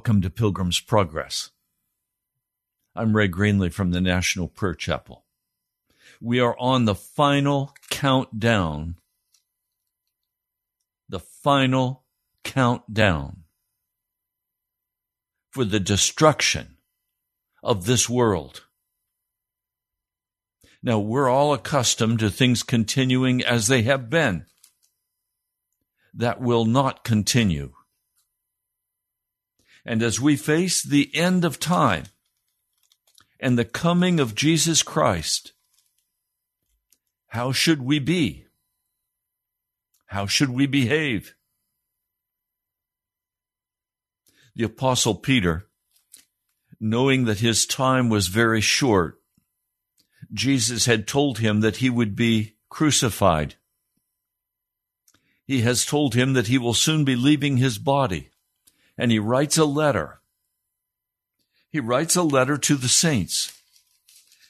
Welcome to Pilgrim's Progress. I'm Ray Greenley from the National Prayer Chapel. We are on the final countdown, the final countdown for the destruction of this world. Now, we're all accustomed to things continuing as they have been. That will not continue. And as we face the end of time and the coming of Jesus Christ, how should we be? How should we behave? The Apostle Peter, knowing that his time was very short, Jesus had told him that he would be crucified. He has told him that he will soon be leaving his body and he writes a letter. He writes a letter to the saints.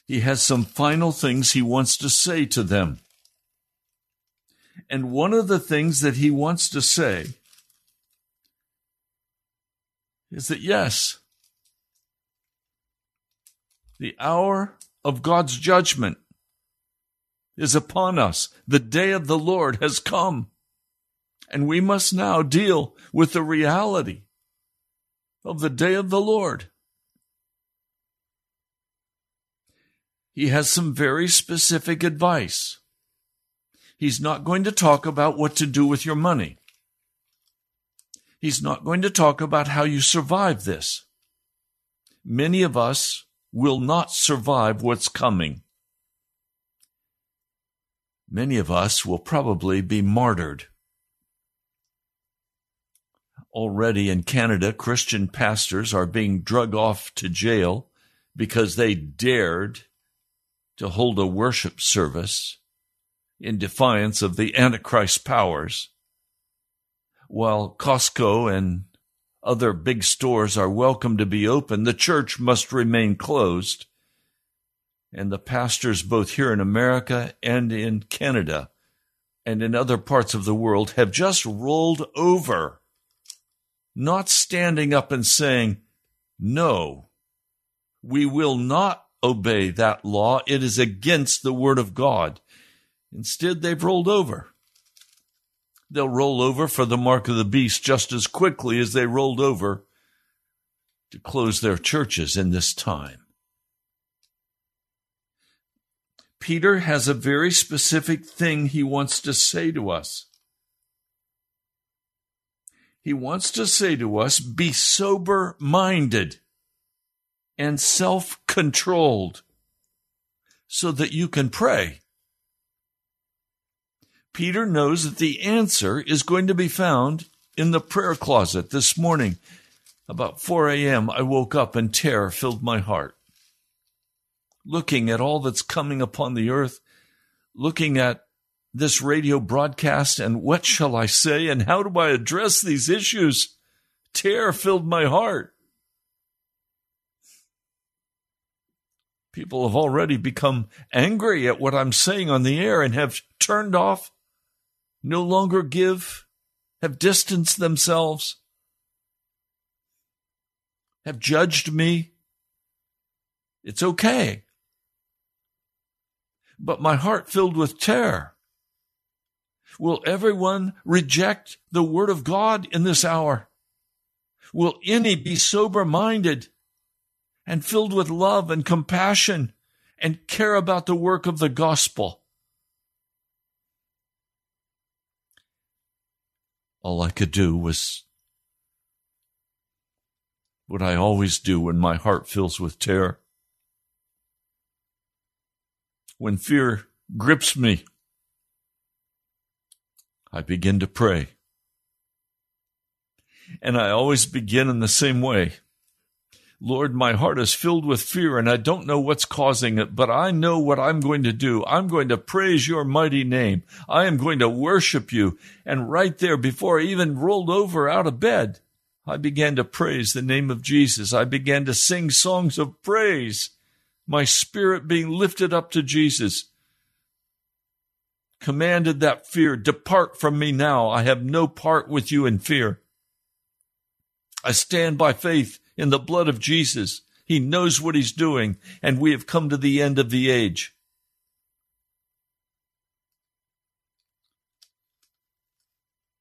He has some final things he wants to say to them. And one of the things that he wants to say is that yes, the hour of God's judgment is upon us. The day of the Lord has come. And we must now deal with the reality of the day of the Lord. He has some very specific advice. He's not going to talk about what to do with your money. He's not going to talk about how you survive this. Many of us will not survive what's coming. Many of us will probably be martyred. Already in Canada, Christian pastors are being drug off to jail because they dared to hold a worship service in defiance of the Antichrist powers, while Costco and other big stores are welcome to be open, the church must remain closed. And the pastors, both here in America and in Canada and in other parts of the world, have just rolled over not standing up and saying, no, we will not obey that law. It is against the word of God. Instead, they've rolled over. They'll roll over for the mark of the beast just as quickly as they rolled over to close their churches in this time. Peter has a very specific thing he wants to say to us. He wants to say to us be sober minded and self controlled so that you can pray. Peter knows that the answer is going to be found in the prayer closet this morning. About 4 a.m., I woke up and terror filled my heart. Looking at all that's coming upon the earth, looking at this radio broadcast and what shall I say and how do I address these issues? Terror filled my heart. People have already become angry at what I'm saying on the air and have turned off, no longer give, have distanced themselves, have judged me. It's okay. But my heart filled with terror Will everyone reject the word of God in this hour? Will any be sober minded and filled with love and compassion and care about the work of the gospel? All I could do was what I always do when my heart fills with terror. When fear grips me I begin to pray. And I always begin in the same way. Lord, my heart is filled with fear and I don't know what's causing it, but I know what I'm going to do. I'm going to praise your mighty name. I am going to worship you. And right there, before I even rolled over out of bed, I began to praise the name of Jesus. I began to sing songs of praise, my spirit being lifted up to Jesus. Commanded that fear, depart from me now. I have no part with you in fear. I stand by faith in the blood of Jesus. He knows what he's doing, and we have come to the end of the age.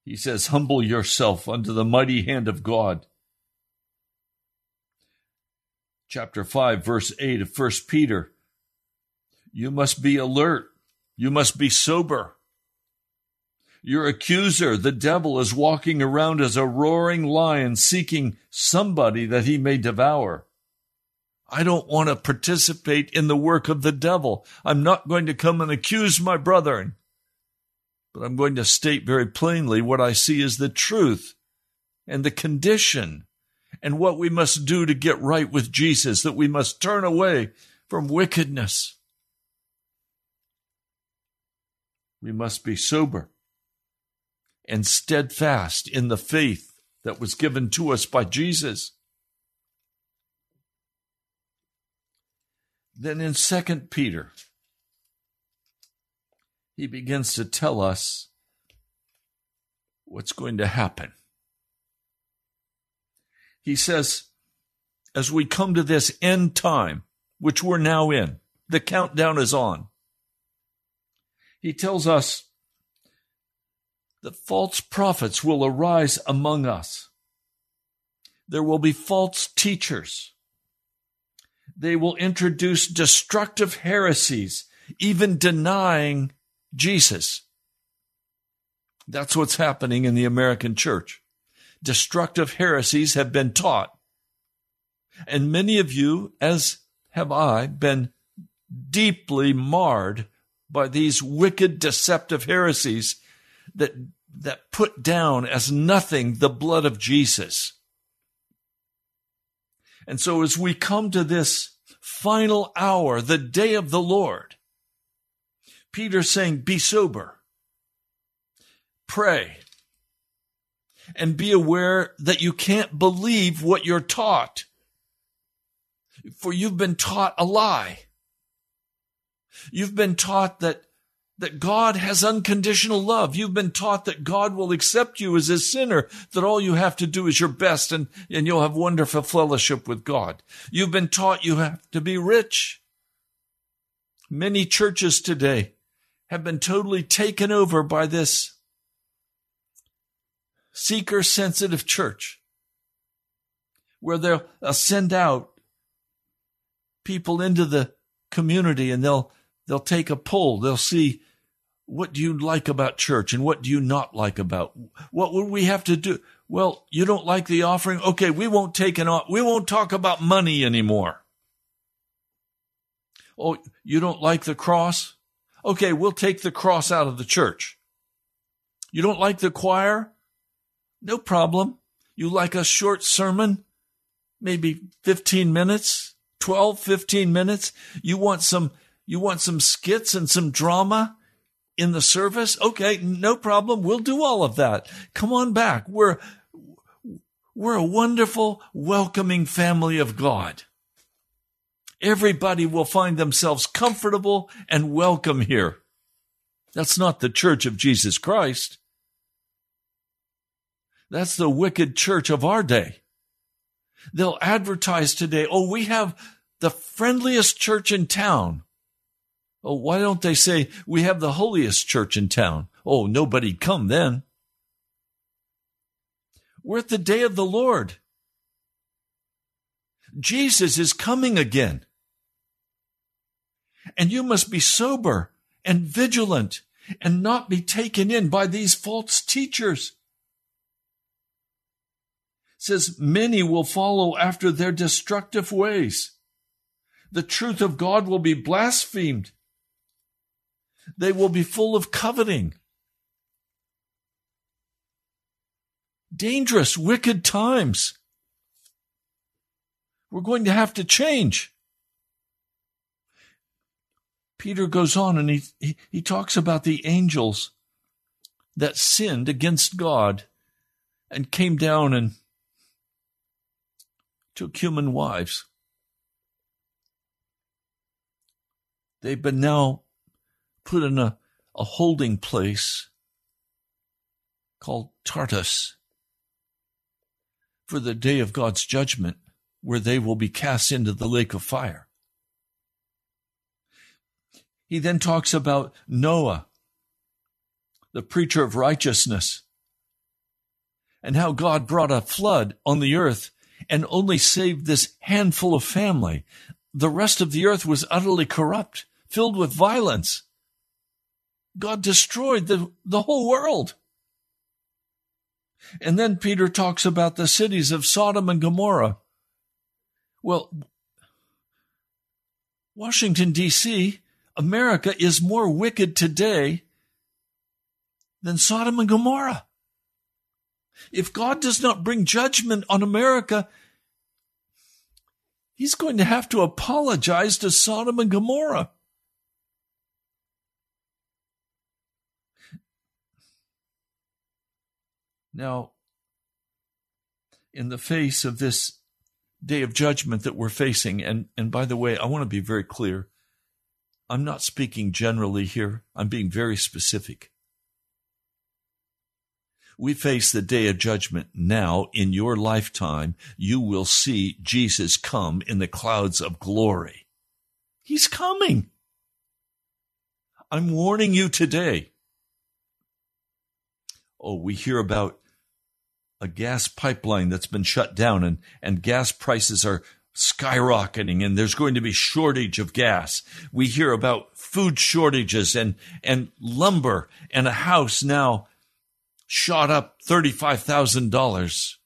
He says, Humble yourself under the mighty hand of God. Chapter 5, verse 8 of 1 Peter. You must be alert. You must be sober. Your accuser, the devil, is walking around as a roaring lion seeking somebody that he may devour. I don't want to participate in the work of the devil. I'm not going to come and accuse my brethren. But I'm going to state very plainly what I see as the truth and the condition and what we must do to get right with Jesus, that we must turn away from wickedness. We must be sober and steadfast in the faith that was given to us by Jesus. Then in 2 Peter, he begins to tell us what's going to happen. He says, as we come to this end time, which we're now in, the countdown is on. He tells us that false prophets will arise among us. There will be false teachers. They will introduce destructive heresies, even denying Jesus. That's what's happening in the American church. Destructive heresies have been taught. And many of you, as have I, been deeply marred by these wicked, deceptive heresies that, that put down as nothing the blood of Jesus. And so as we come to this final hour, the day of the Lord, Peter's saying, be sober, pray, and be aware that you can't believe what you're taught, for you've been taught a lie. You've been taught that that God has unconditional love. You've been taught that God will accept you as a sinner, that all you have to do is your best and, and you'll have wonderful fellowship with God. You've been taught you have to be rich. Many churches today have been totally taken over by this seeker sensitive church where they'll send out people into the community and they'll they'll take a poll. They'll see what do you like about church and what do you not like about what would we have to do? Well you don't like the offering? Okay we won't take an we won't talk about money anymore. Oh you don't like the cross? Okay we'll take the cross out of the church. You don't like the choir? No problem. You like a short sermon? Maybe 15 minutes? 12 15 minutes? You want some you want some skits and some drama in the service? Okay, no problem. We'll do all of that. Come on back. We're, we're a wonderful, welcoming family of God. Everybody will find themselves comfortable and welcome here. That's not the church of Jesus Christ. That's the wicked church of our day. They'll advertise today, oh, we have the friendliest church in town. Oh, why don't they say, we have the holiest church in town? Oh, nobody'd come then. We're at the day of the Lord. Jesus is coming again. And you must be sober and vigilant and not be taken in by these false teachers. It says many will follow after their destructive ways. The truth of God will be blasphemed they will be full of coveting. Dangerous, wicked times. We're going to have to change. Peter goes on and he, he, he talks about the angels that sinned against God and came down and took human wives. They've been now put in a, a holding place called Tartarus for the day of God's judgment, where they will be cast into the lake of fire. He then talks about Noah, the preacher of righteousness, and how God brought a flood on the earth and only saved this handful of family. The rest of the earth was utterly corrupt, filled with violence. God destroyed the, the whole world. And then Peter talks about the cities of Sodom and Gomorrah. Well, Washington, D.C., America is more wicked today than Sodom and Gomorrah. If God does not bring judgment on America, he's going to have to apologize to Sodom and Gomorrah. Now, in the face of this day of judgment that we're facing, and, and by the way, I want to be very clear. I'm not speaking generally here. I'm being very specific. We face the day of judgment now in your lifetime. You will see Jesus come in the clouds of glory. He's coming. I'm warning you today. Oh, we hear about a gas pipeline that's been shut down and, and gas prices are skyrocketing and there's going to be shortage of gas. We hear about food shortages and, and lumber and a house now shot up $35,000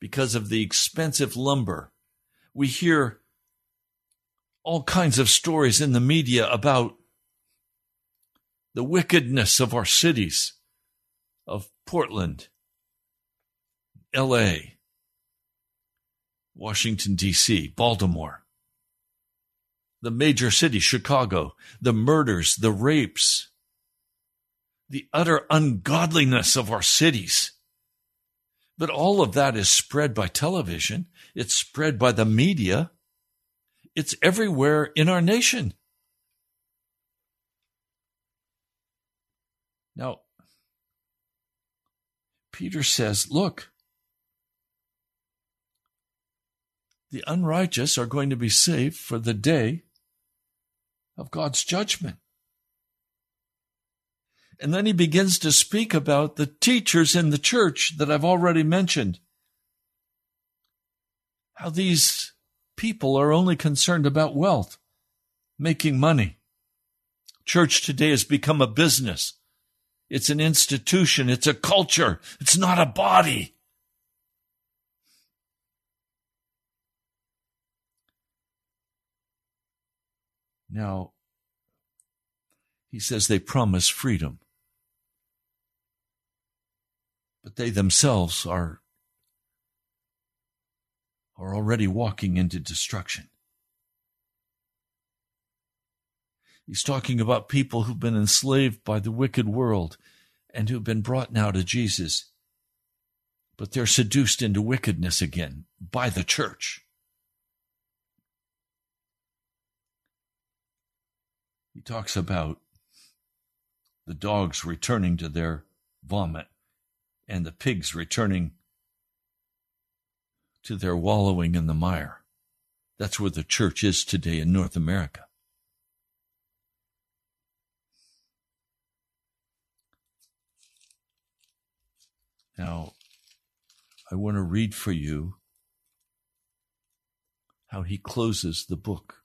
because of the expensive lumber. We hear all kinds of stories in the media about the wickedness of our cities, of Portland, LA, Washington, D.C., Baltimore, the major cities, Chicago, the murders, the rapes, the utter ungodliness of our cities. But all of that is spread by television. It's spread by the media. It's everywhere in our nation. Now, Peter says, look, the unrighteous are going to be saved for the day of God's judgment. And then he begins to speak about the teachers in the church that I've already mentioned. How these people are only concerned about wealth, making money. Church today has become a business. It's an institution. It's a culture. It's not a body. Now, he says they promise freedom, but they themselves are, are already walking into destruction. He's talking about people who've been enslaved by the wicked world and who've been brought now to Jesus, but they're seduced into wickedness again by the church. He talks about the dogs returning to their vomit and the pigs returning to their wallowing in the mire. That's where the church is today in North America. Now, I want to read for you how he closes the book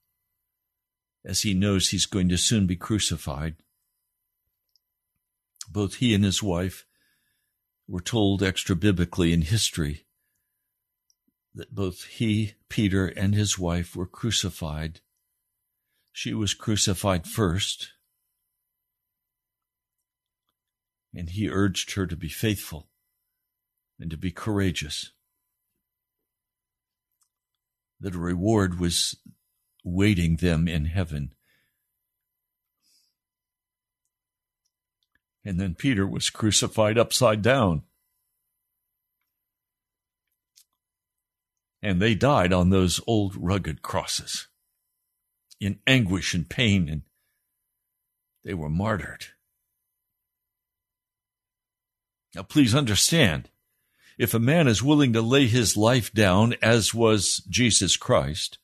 as he knows he's going to soon be crucified. Both he and his wife were told extra biblically in history that both he, Peter, and his wife were crucified. She was crucified first, and he urged her to be faithful and to be courageous. that a reward was waiting them in heaven. And then Peter was crucified upside down. And they died on those old rugged crosses in anguish and pain, and they were martyred. Now, please understand if a man is willing to lay his life down, as was Jesus Christ,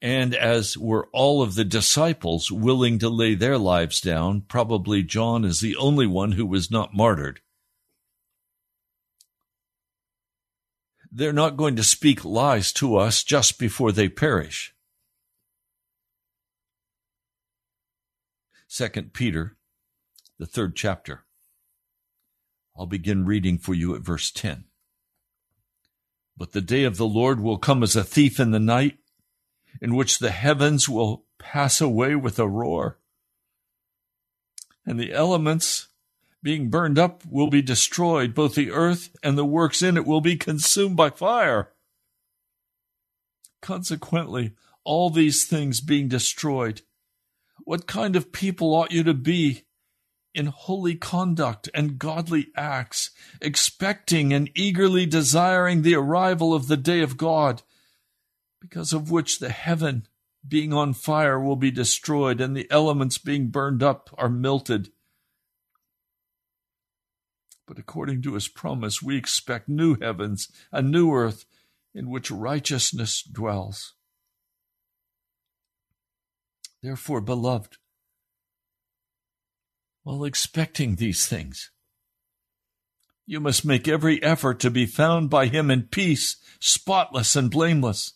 and as were all of the disciples willing to lay their lives down, probably John is the only one who was not martyred. They're not going to speak lies to us just before they perish. Second Peter, the third chapter. I'll begin reading for you at verse 10. But the day of the Lord will come as a thief in the night, in which the heavens will pass away with a roar, and the elements being burned up will be destroyed. Both the earth and the works in it will be consumed by fire. Consequently, all these things being destroyed, what kind of people ought you to be in holy conduct and godly acts, expecting and eagerly desiring the arrival of the day of God, because of which the heaven being on fire will be destroyed and the elements being burned up are melted. But according to his promise, we expect new heavens, a new earth in which righteousness dwells. Therefore, beloved, while expecting these things. You must make every effort to be found by him in peace, spotless and blameless.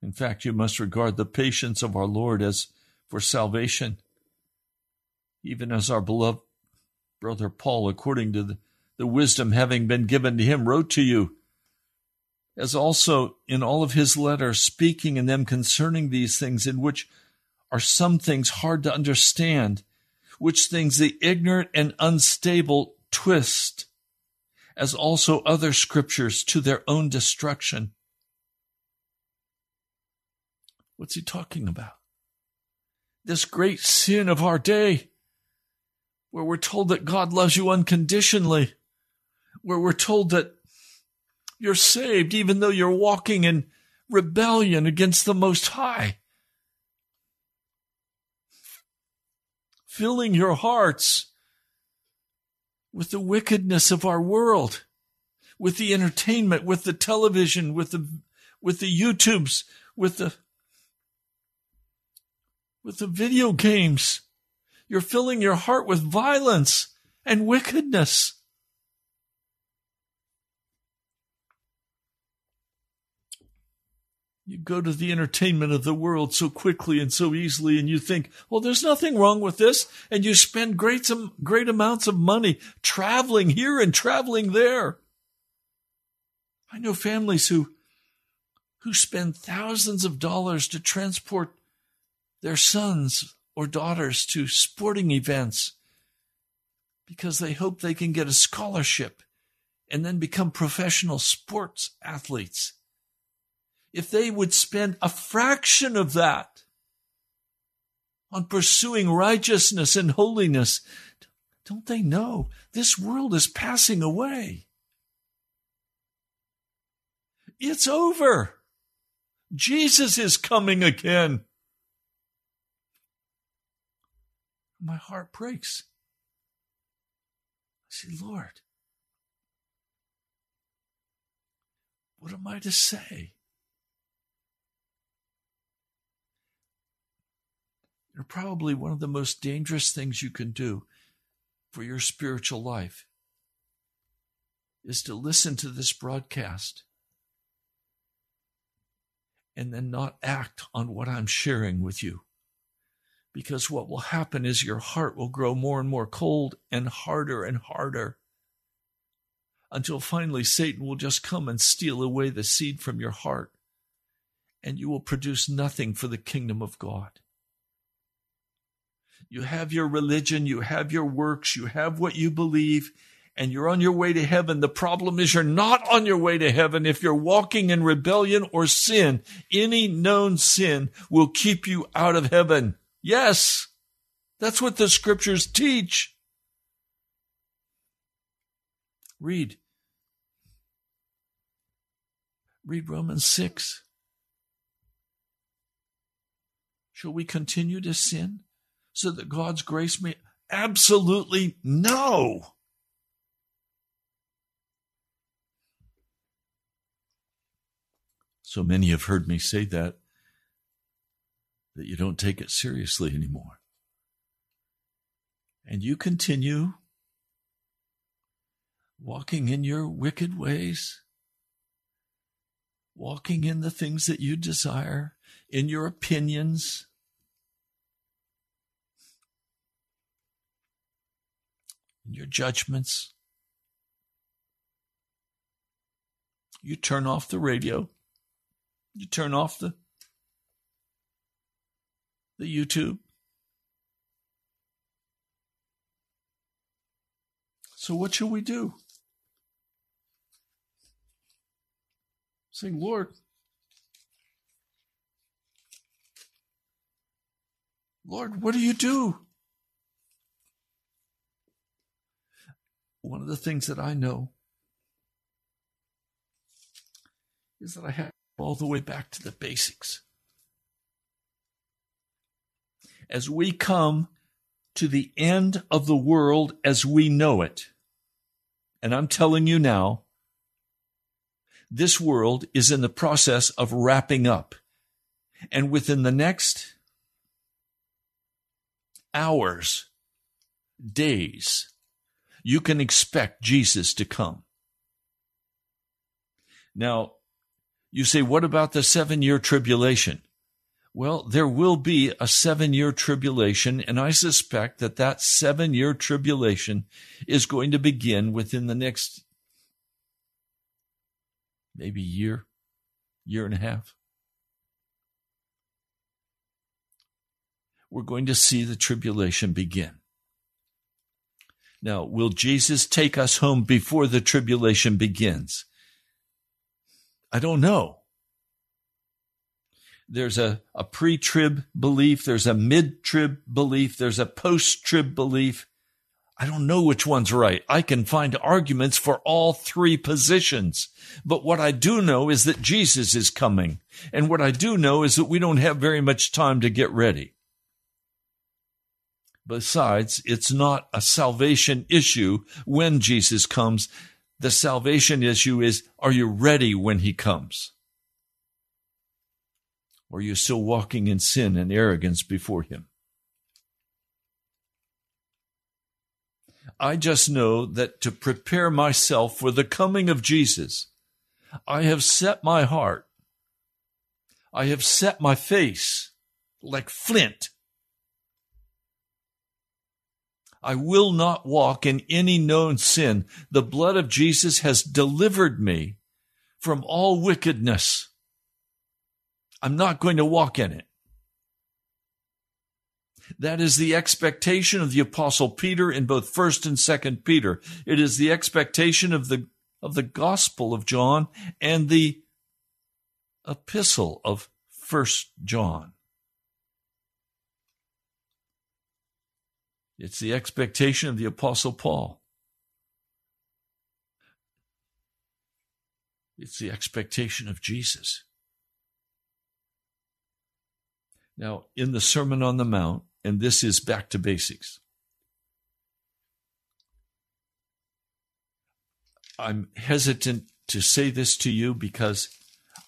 In fact, you must regard the patience of our Lord as for salvation, even as our beloved brother Paul, according to the, the wisdom having been given to him, wrote to you, as also in all of his letters, speaking in them concerning these things, in which are some things hard to understand which things the ignorant and unstable twist, as also other scriptures to their own destruction. What's he talking about? This great sin of our day, where we're told that God loves you unconditionally, where we're told that you're saved even though you're walking in rebellion against the Most High. Filling your hearts with the wickedness of our world, with the entertainment, with the television, with the with the YouTubes, with the with the video games. You're filling your heart with violence and wickedness. You go to the entertainment of the world so quickly and so easily, and you think, well, there's nothing wrong with this. And you spend great, great amounts of money traveling here and traveling there. I know families who, who spend thousands of dollars to transport their sons or daughters to sporting events because they hope they can get a scholarship and then become professional sports athletes if they would spend a fraction of that on pursuing righteousness and holiness, don't they know this world is passing away? It's over. Jesus is coming again. My heart breaks. I say, Lord, what am I to say? Probably one of the most dangerous things you can do for your spiritual life is to listen to this broadcast and then not act on what I'm sharing with you. Because what will happen is your heart will grow more and more cold and harder and harder until finally Satan will just come and steal away the seed from your heart and you will produce nothing for the kingdom of God. You have your religion, you have your works, you have what you believe, and you're on your way to heaven. The problem is you're not on your way to heaven if you're walking in rebellion or sin. Any known sin will keep you out of heaven. Yes, that's what the scriptures teach. Read. Read Romans 6. Shall we continue to sin so that God's grace may? Absolutely no. So many have heard me say that, that you don't take it seriously anymore. And you continue walking in your wicked ways, walking in the things that you desire, in your opinions. In your judgments. You turn off the radio. You turn off the the YouTube. So what shall we do? Saying, Lord, Lord, what do you do? One of the things that I know is that I have all the way back to the basics. As we come to the end of the world as we know it, and I'm telling you now, this world is in the process of wrapping up. And within the next hours, days, you can expect Jesus to come. Now, you say, what about the seven year tribulation? Well, there will be a seven year tribulation, and I suspect that that seven year tribulation is going to begin within the next maybe year, year and a half. We're going to see the tribulation begin. Now, will Jesus take us home before the tribulation begins? I don't know. There's a, a pre trib belief, there's a mid trib belief, there's a post trib belief. I don't know which one's right. I can find arguments for all three positions. But what I do know is that Jesus is coming. And what I do know is that we don't have very much time to get ready. Besides, it's not a salvation issue when Jesus comes. The salvation issue is, are you ready when he comes? Or are you still walking in sin and arrogance before him? I just know that to prepare myself for the coming of Jesus, I have set my heart, I have set my face like flint I will not walk in any known sin. The blood of Jesus has delivered me from all wickedness. I'm not going to walk in it. That is the expectation of the apostle Peter in both 1st and 2nd Peter. It is the expectation of the of the gospel of John and the epistle of 1st John. It's the expectation of the Apostle Paul. It's the expectation of Jesus. Now, in the Sermon on the Mount, and this is back to basics, I'm hesitant to say this to you because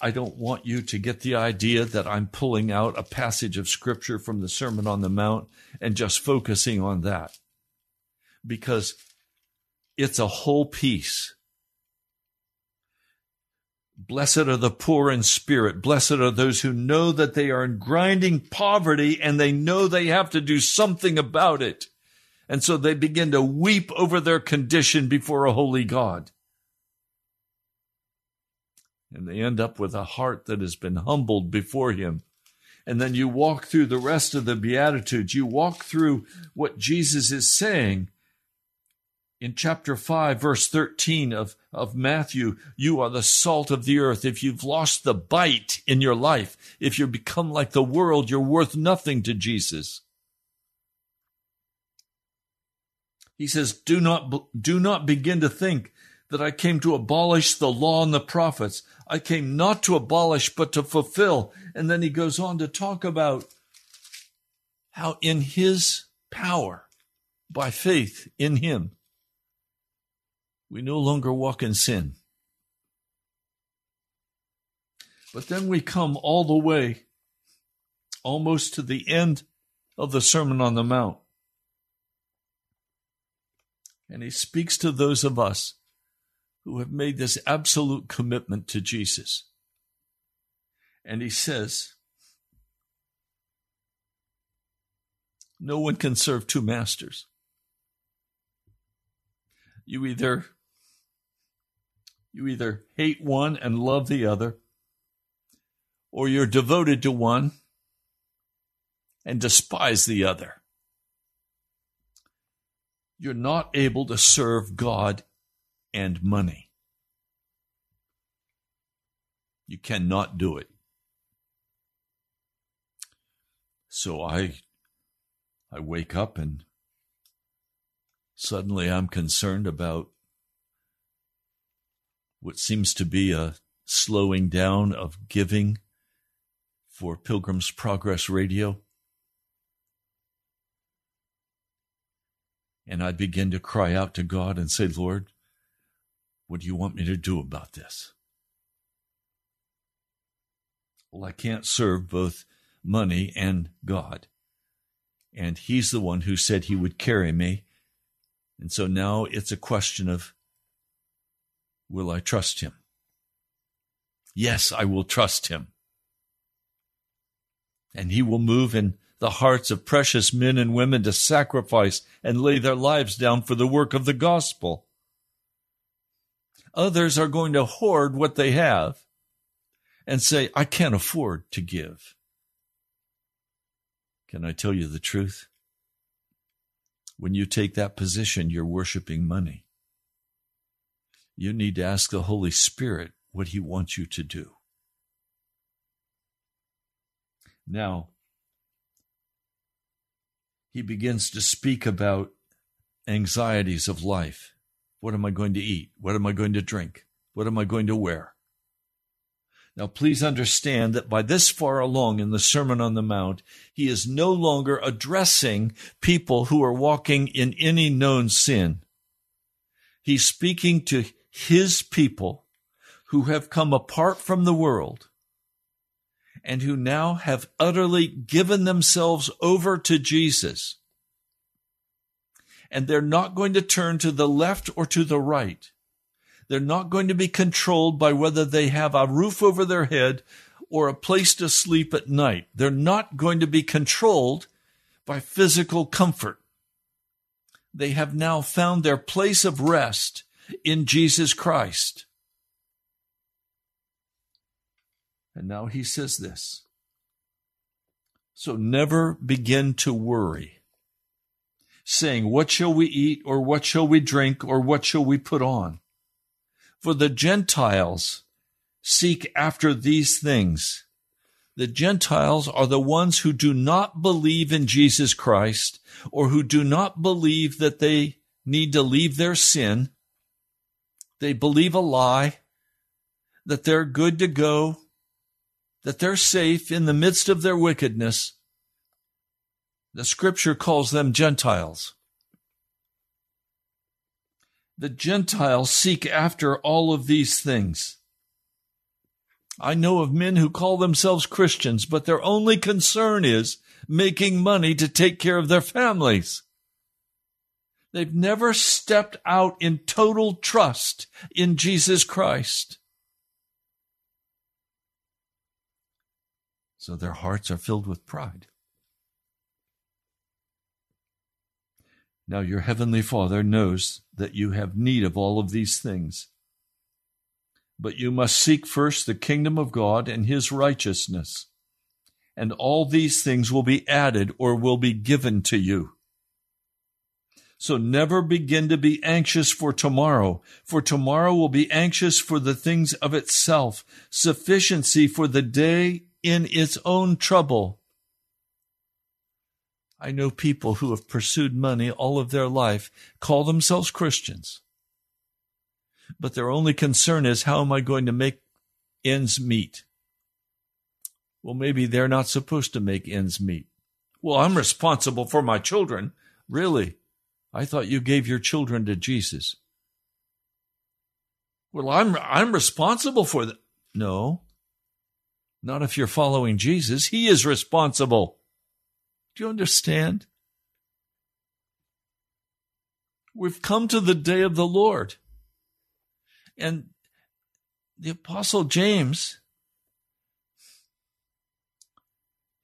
I don't want you to get the idea that I'm pulling out a passage of scripture from the Sermon on the Mount and just focusing on that. Because it's a whole piece. Blessed are the poor in spirit. Blessed are those who know that they are in grinding poverty and they know they have to do something about it. And so they begin to weep over their condition before a holy God and they end up with a heart that has been humbled before Him. And then you walk through the rest of the Beatitudes, you walk through what Jesus is saying. in chapter 5, verse 13 of, of Matthew, you are the salt of the earth. If you've lost the bite in your life, if you become like the world, you're worth nothing to Jesus. He says, do not, do not begin to think that I came to abolish the law and the prophets. I came not to abolish, but to fulfill. And then he goes on to talk about how in his power, by faith in him, we no longer walk in sin. But then we come all the way almost to the end of the Sermon on the Mount. And he speaks to those of us who have made this absolute commitment to Jesus. And he says, No one can serve two masters. You either you either hate one and love the other, or you're devoted to one and despise the other. You're not able to serve God and money. You cannot do it. So I I wake up and suddenly I'm concerned about what seems to be a slowing down of giving for Pilgrim's Progress Radio. And I begin to cry out to God and say, Lord, what do you want me to do about this? Well, I can't serve both money and God. And He's the one who said He would carry me. And so now it's a question of will I trust him? Yes, I will trust him. And he will move in the hearts of precious men and women to sacrifice and lay their lives down for the work of the gospel. Others are going to hoard what they have and say, I can't afford to give. Can I tell you the truth? When you take that position, you're worshiping money you need to ask the Holy Spirit what He wants you to do. Now, he begins to speak about anxieties of life. What am I going to eat? What am I going to drink? What am I going to wear? Now, please understand that by this far along in the Sermon on the Mount, he is no longer addressing people who are walking in any known sin. He's speaking to his people who have come apart from the world and who now have utterly given themselves over to Jesus. And they're not going to turn to the left or to the right. They're not going to be controlled by whether they have a roof over their head or a place to sleep at night. They're not going to be controlled by physical comfort. They have now found their place of rest in Jesus Christ. And now he says this. So never begin to worry, saying, What shall we eat, or what shall we drink, or what shall we put on? For the Gentiles seek after these things. The Gentiles are the ones who do not believe in Jesus Christ, or who do not believe that they need to leave their sin they believe a lie that they're good to go, that they're safe in the midst of their wickedness. The scripture calls them Gentiles. The Gentiles seek after all of these things. I know of men who call themselves Christians, but their only concern is making money to take care of their families. They've never stepped out in total trust in Jesus Christ. So their hearts are filled with pride. Now, your heavenly Father knows that you have need of all of these things. But you must seek first the kingdom of God and his righteousness, and all these things will be added or will be given to you. So never begin to be anxious for tomorrow, for tomorrow will be anxious for the things of itself. Sufficiency for the day in its own trouble. I know people who have pursued money all of their life, call themselves Christians, but their only concern is how am I going to make ends meet? Well, maybe they're not supposed to make ends meet. Well, I'm responsible for my children. Really? I thought you gave your children to Jesus. Well, I'm, I'm responsible for them. No, not if you're following Jesus. He is responsible. You understand? We've come to the day of the Lord. And the Apostle James,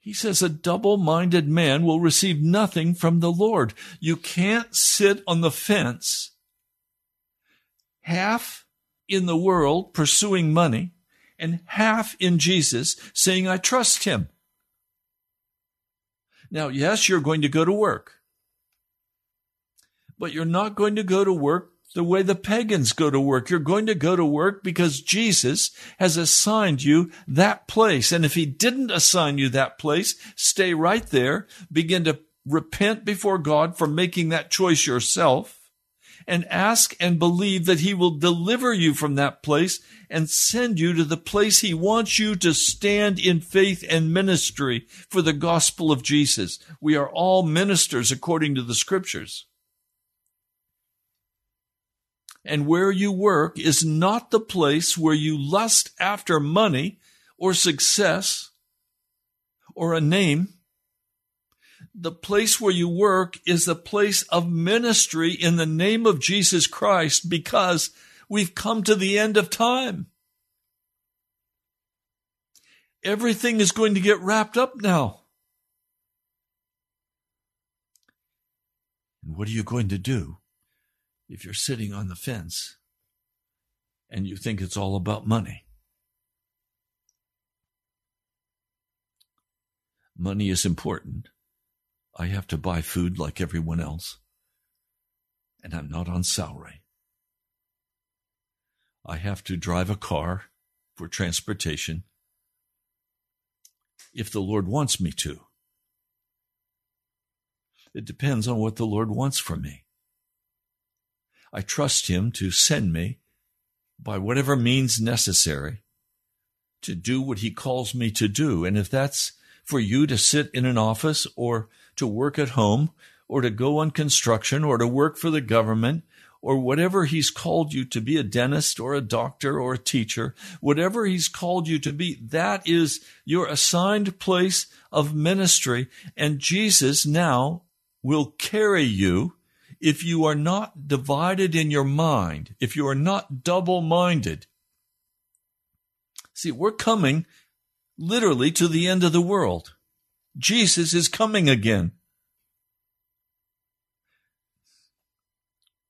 he says, a double minded man will receive nothing from the Lord. You can't sit on the fence, half in the world pursuing money, and half in Jesus saying, I trust him. Now, yes, you're going to go to work, but you're not going to go to work the way the pagans go to work. You're going to go to work because Jesus has assigned you that place. And if he didn't assign you that place, stay right there, begin to repent before God for making that choice yourself and ask and believe that he will deliver you from that place and send you to the place he wants you to stand in faith and ministry for the gospel of Jesus. We are all ministers according to the scriptures. And where you work is not the place where you lust after money or success or a name the place where you work is a place of ministry in the name of Jesus Christ because we've come to the end of time. Everything is going to get wrapped up now. And what are you going to do if you're sitting on the fence and you think it's all about money? Money is important I have to buy food like everyone else. And I'm not on salary. I have to drive a car for transportation if the Lord wants me to. It depends on what the Lord wants from me. I trust Him to send me by whatever means necessary to do what He calls me to do. And if that's for you to sit in an office or to work at home or to go on construction or to work for the government or whatever he's called you to be a dentist or a doctor or a teacher, whatever he's called you to be, that is your assigned place of ministry. And Jesus now will carry you if you are not divided in your mind, if you are not double minded. See, we're coming literally to the end of the world. Jesus is coming again.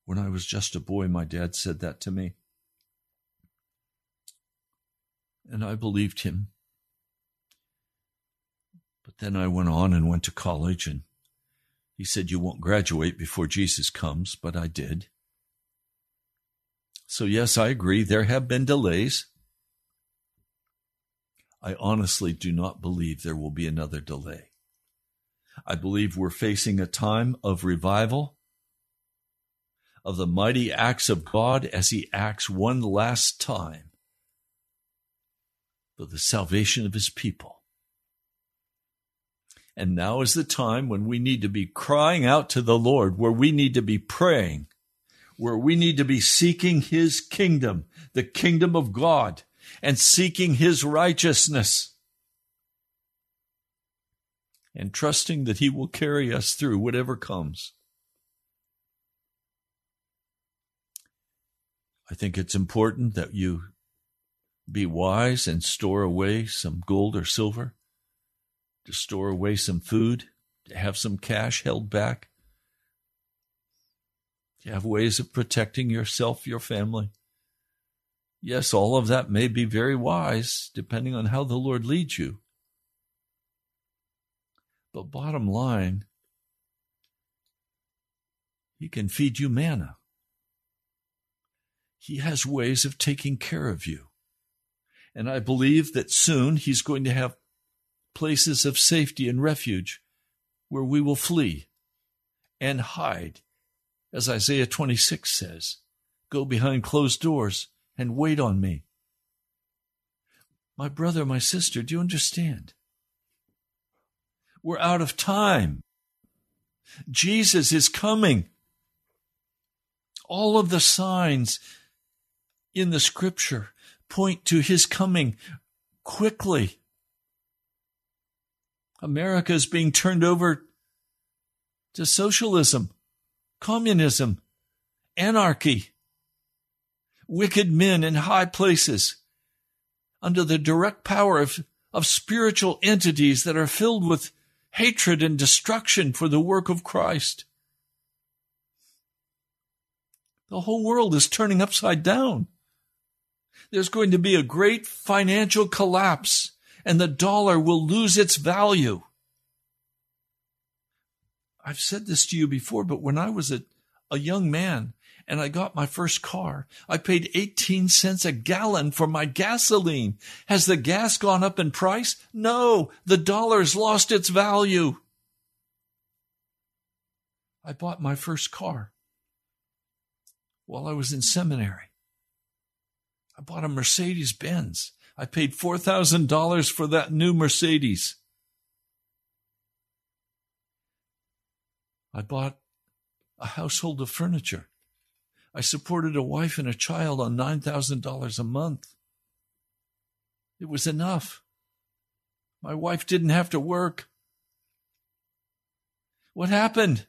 When I was just a boy, my dad said that to me. And I believed him. But then I went on and went to college, and he said, You won't graduate before Jesus comes, but I did. So, yes, I agree, there have been delays. I honestly do not believe there will be another delay. I believe we're facing a time of revival, of the mighty acts of God as He acts one last time for the salvation of His people. And now is the time when we need to be crying out to the Lord, where we need to be praying, where we need to be seeking His kingdom, the kingdom of God and seeking his righteousness and trusting that he will carry us through whatever comes. I think it's important that you be wise and store away some gold or silver, to store away some food, to have some cash held back, to have ways of protecting yourself, your family. Yes, all of that may be very wise, depending on how the Lord leads you. But bottom line, He can feed you manna. He has ways of taking care of you. And I believe that soon He's going to have places of safety and refuge where we will flee and hide. As Isaiah 26 says, go behind closed doors and wait on me. My brother, my sister, do you understand? We're out of time. Jesus is coming. All of the signs in the scripture point to his coming quickly. America is being turned over to socialism, communism, anarchy, wicked men in high places under the direct power of, of spiritual entities that are filled with hatred and destruction for the work of Christ. The whole world is turning upside down. There's going to be a great financial collapse and the dollar will lose its value. I've said this to you before, but when I was a, a young man and I got my first car, I paid 18 cents a gallon for my gasoline. Has the gas gone up in price? No, the dollar's lost its value. I bought my first car while I was in seminary. I bought a Mercedes Benz. I paid $4,000 for that new Mercedes. I bought a household of furniture. I supported a wife and a child on $9,000 a month. It was enough. My wife didn't have to work. What happened?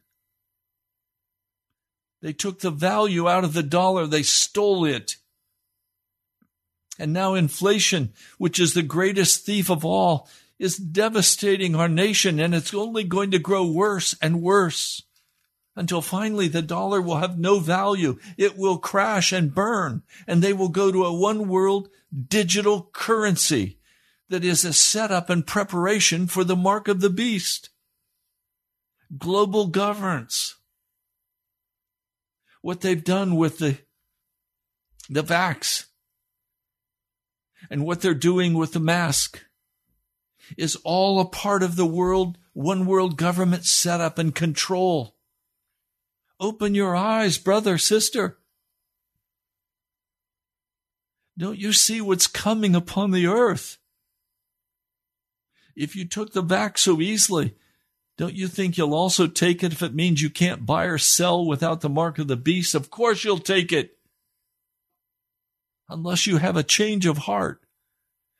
They took the value out of the dollar. They stole it. And now inflation, which is the greatest thief of all, is devastating our nation and it's only going to grow worse and worse until finally the dollar will have no value. It will crash and burn and they will go to a one world digital currency that is a setup and preparation for the mark of the beast. Global governance. What they've done with the, the vax and what they're doing with the mask is all a part of the world, one world government setup and control. Open your eyes, brother, sister. Don't you see what's coming upon the earth? If you took the vax so easily, don't you think you'll also take it if it means you can't buy or sell without the mark of the beast? Of course you'll take it unless you have a change of heart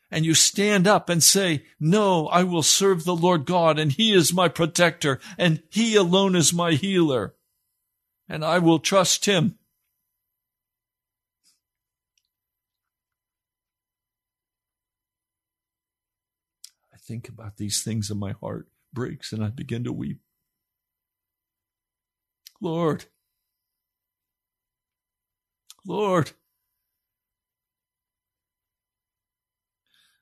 and you stand up and say, no, I will serve the Lord God and he is my protector and he alone is my healer and I will trust him. I think about these things and my heart breaks and I begin to weep. Lord, Lord,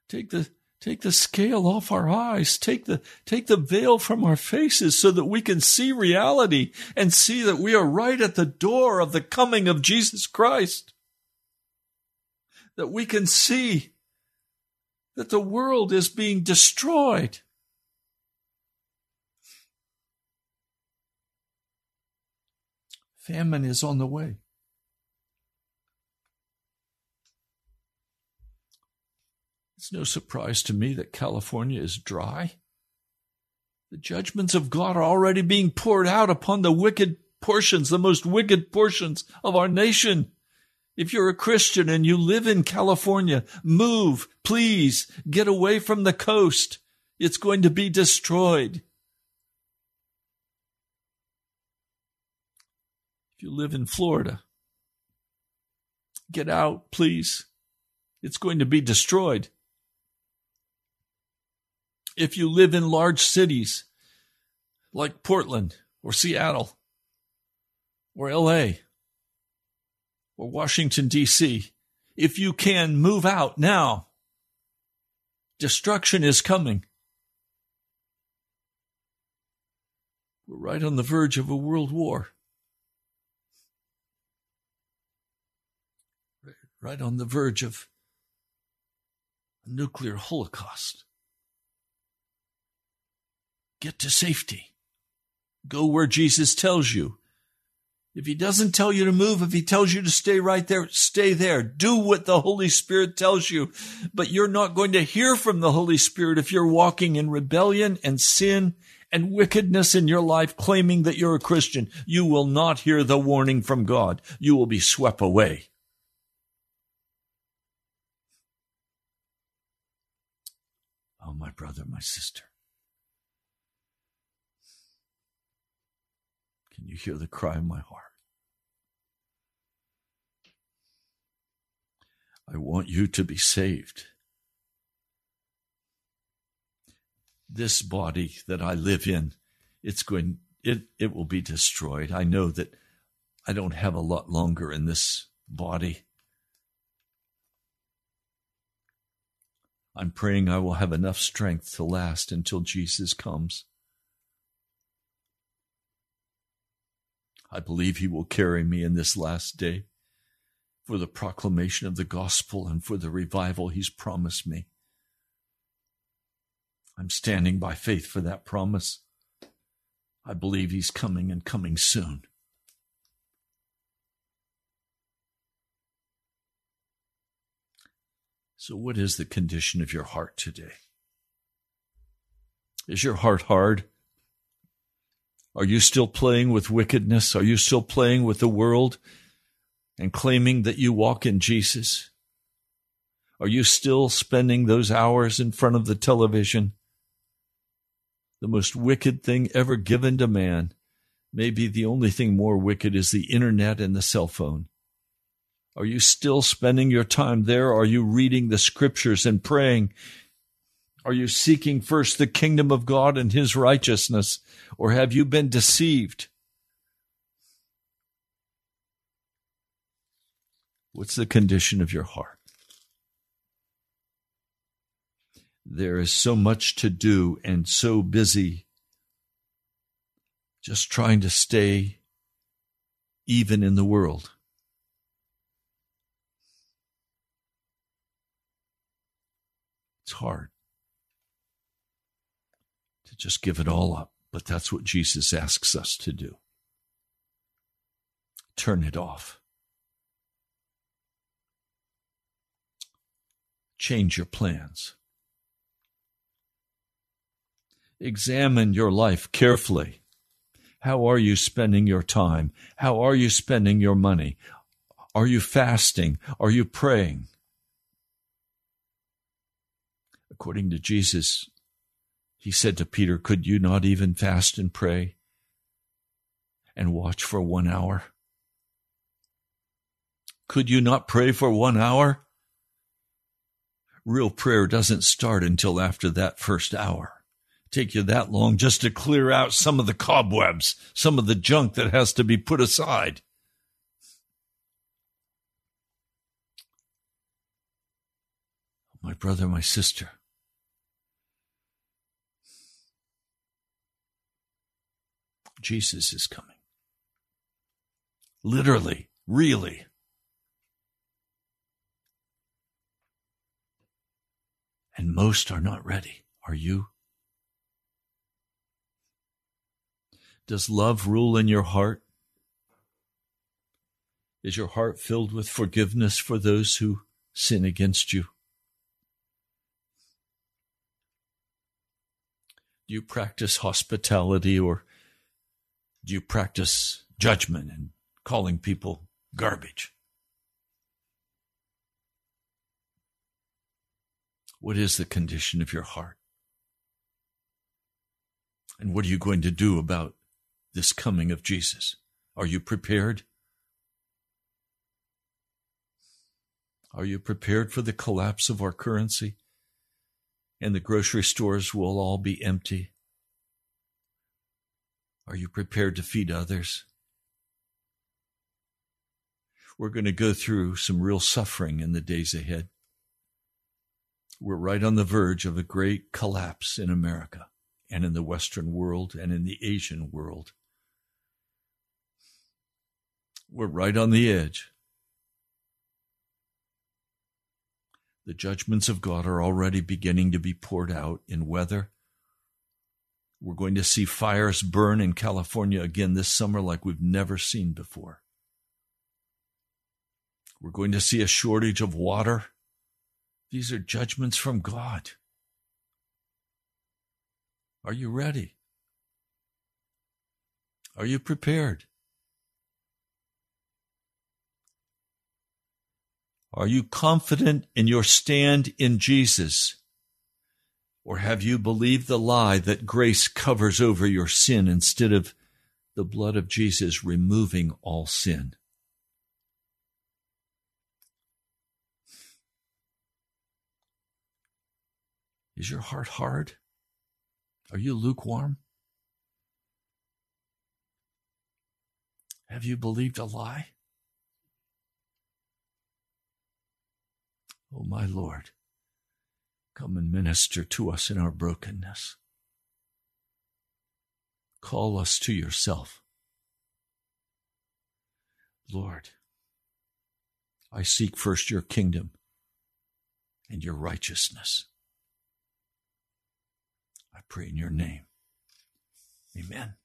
Take the take the scale off our eyes. Take the take the veil from our faces so that we can see reality and see that we are right at the door of the coming of Jesus Christ. That we can see that the world is being destroyed. Famine is on the way. It's no surprise to me that California is dry. The judgments of God are already being poured out upon the wicked portions, the most wicked portions of our nation. If you're a Christian and you live in California, move, please, get away from the coast. It's going to be destroyed. If you live in Florida, get out, please. It's going to be destroyed if you live in large cities like Portland or Seattle or LA or Washington, D.C., if you can move out now, destruction is coming. We're right on the verge of a world war. Right on the verge of a nuclear holocaust. Get to safety. Go where Jesus tells you. If he doesn't tell you to move, if he tells you to stay right there, stay there. Do what the Holy Spirit tells you. But you're not going to hear from the Holy Spirit if you're walking in rebellion and sin and wickedness in your life, claiming that you're a Christian. You will not hear the warning from God. You will be swept away. Oh, my brother, my sister. You hear the cry of my heart? I want you to be saved. This body that I live in, it's going, it, it will be destroyed. I know that I don't have a lot longer in this body. I'm praying I will have enough strength to last until Jesus comes. I believe he will carry me in this last day for the proclamation of the gospel and for the revival he's promised me. I'm standing by faith for that promise. I believe he's coming and coming soon. So, what is the condition of your heart today? Is your heart hard? Are you still playing with wickedness? Are you still playing with the world and claiming that you walk in Jesus? Are you still spending those hours in front of the television? The most wicked thing ever given to man. Maybe the only thing more wicked is the internet and the cell phone. Are you still spending your time there? Are you reading the scriptures and praying are you seeking first the kingdom of God and his righteousness, or have you been deceived? What's the condition of your heart? There is so much to do and so busy just trying to stay even in the world. It's hard just give it all up. But that's what Jesus asks us to do. Turn it off. Change your plans. Examine your life carefully. How are you spending your time? How are you spending your money? Are you fasting? Are you praying? According to Jesus, he said to Peter, Could you not even fast and pray and watch for one hour? Could you not pray for one hour? Real prayer doesn't start until after that first hour. Take you that long just to clear out some of the cobwebs, some of the junk that has to be put aside. My brother, my sister, Jesus is coming. Literally, really. And most are not ready. Are you? Does love rule in your heart? Is your heart filled with forgiveness for those who sin against you? Do you practice hospitality or do you practice judgment and calling people garbage? What is the condition of your heart? And what are you going to do about this coming of Jesus? Are you prepared? Are you prepared for the collapse of our currency? And the grocery stores will all be empty. Are you prepared to feed others? We're going to go through some real suffering in the days ahead. We're right on the verge of a great collapse in America and in the Western world and in the Asian world. We're right on the edge. The judgments of God are already beginning to be poured out in weather. We're going to see fires burn in California again this summer like we've never seen before. We're going to see a shortage of water. These are judgments from God. Are you ready? Are you prepared? Are you confident in your stand in Jesus? Or have you believed the lie that grace covers over your sin instead of the blood of Jesus removing all sin? Is your heart hard? Are you lukewarm? Have you believed a lie? Oh, my Lord, come and minister to us in our brokenness. Call us to yourself. Lord, I seek first your kingdom and your righteousness. I pray in your name. Amen.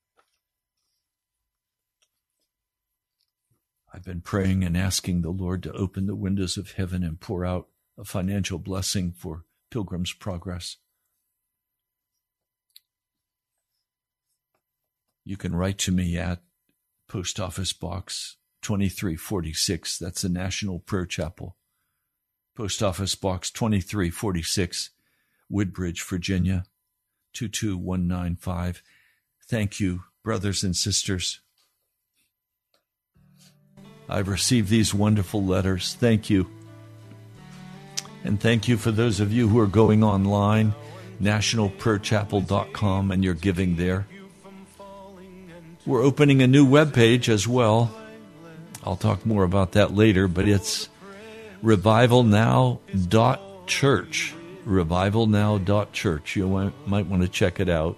I've been praying and asking the Lord to open the windows of heaven and pour out a financial blessing for Pilgrim's Progress. You can write to me at Post Office Box 2346. That's the National Prayer Chapel. Post Office Box 2346, Woodbridge, Virginia 22195. Thank you, brothers and sisters. I've received these wonderful letters. Thank you. And thank you for those of you who are going online, nationalprayerchapel.com, and you're giving there. We're opening a new webpage as well. I'll talk more about that later, but it's revivalnow.church. Revivalnow.church. You might want to check it out.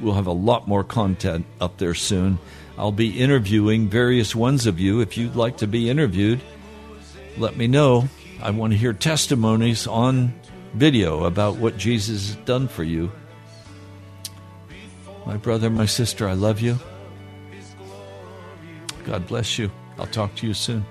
We'll have a lot more content up there soon. I'll be interviewing various ones of you. If you'd like to be interviewed, let me know. I want to hear testimonies on video about what Jesus has done for you. My brother, my sister, I love you. God bless you. I'll talk to you soon.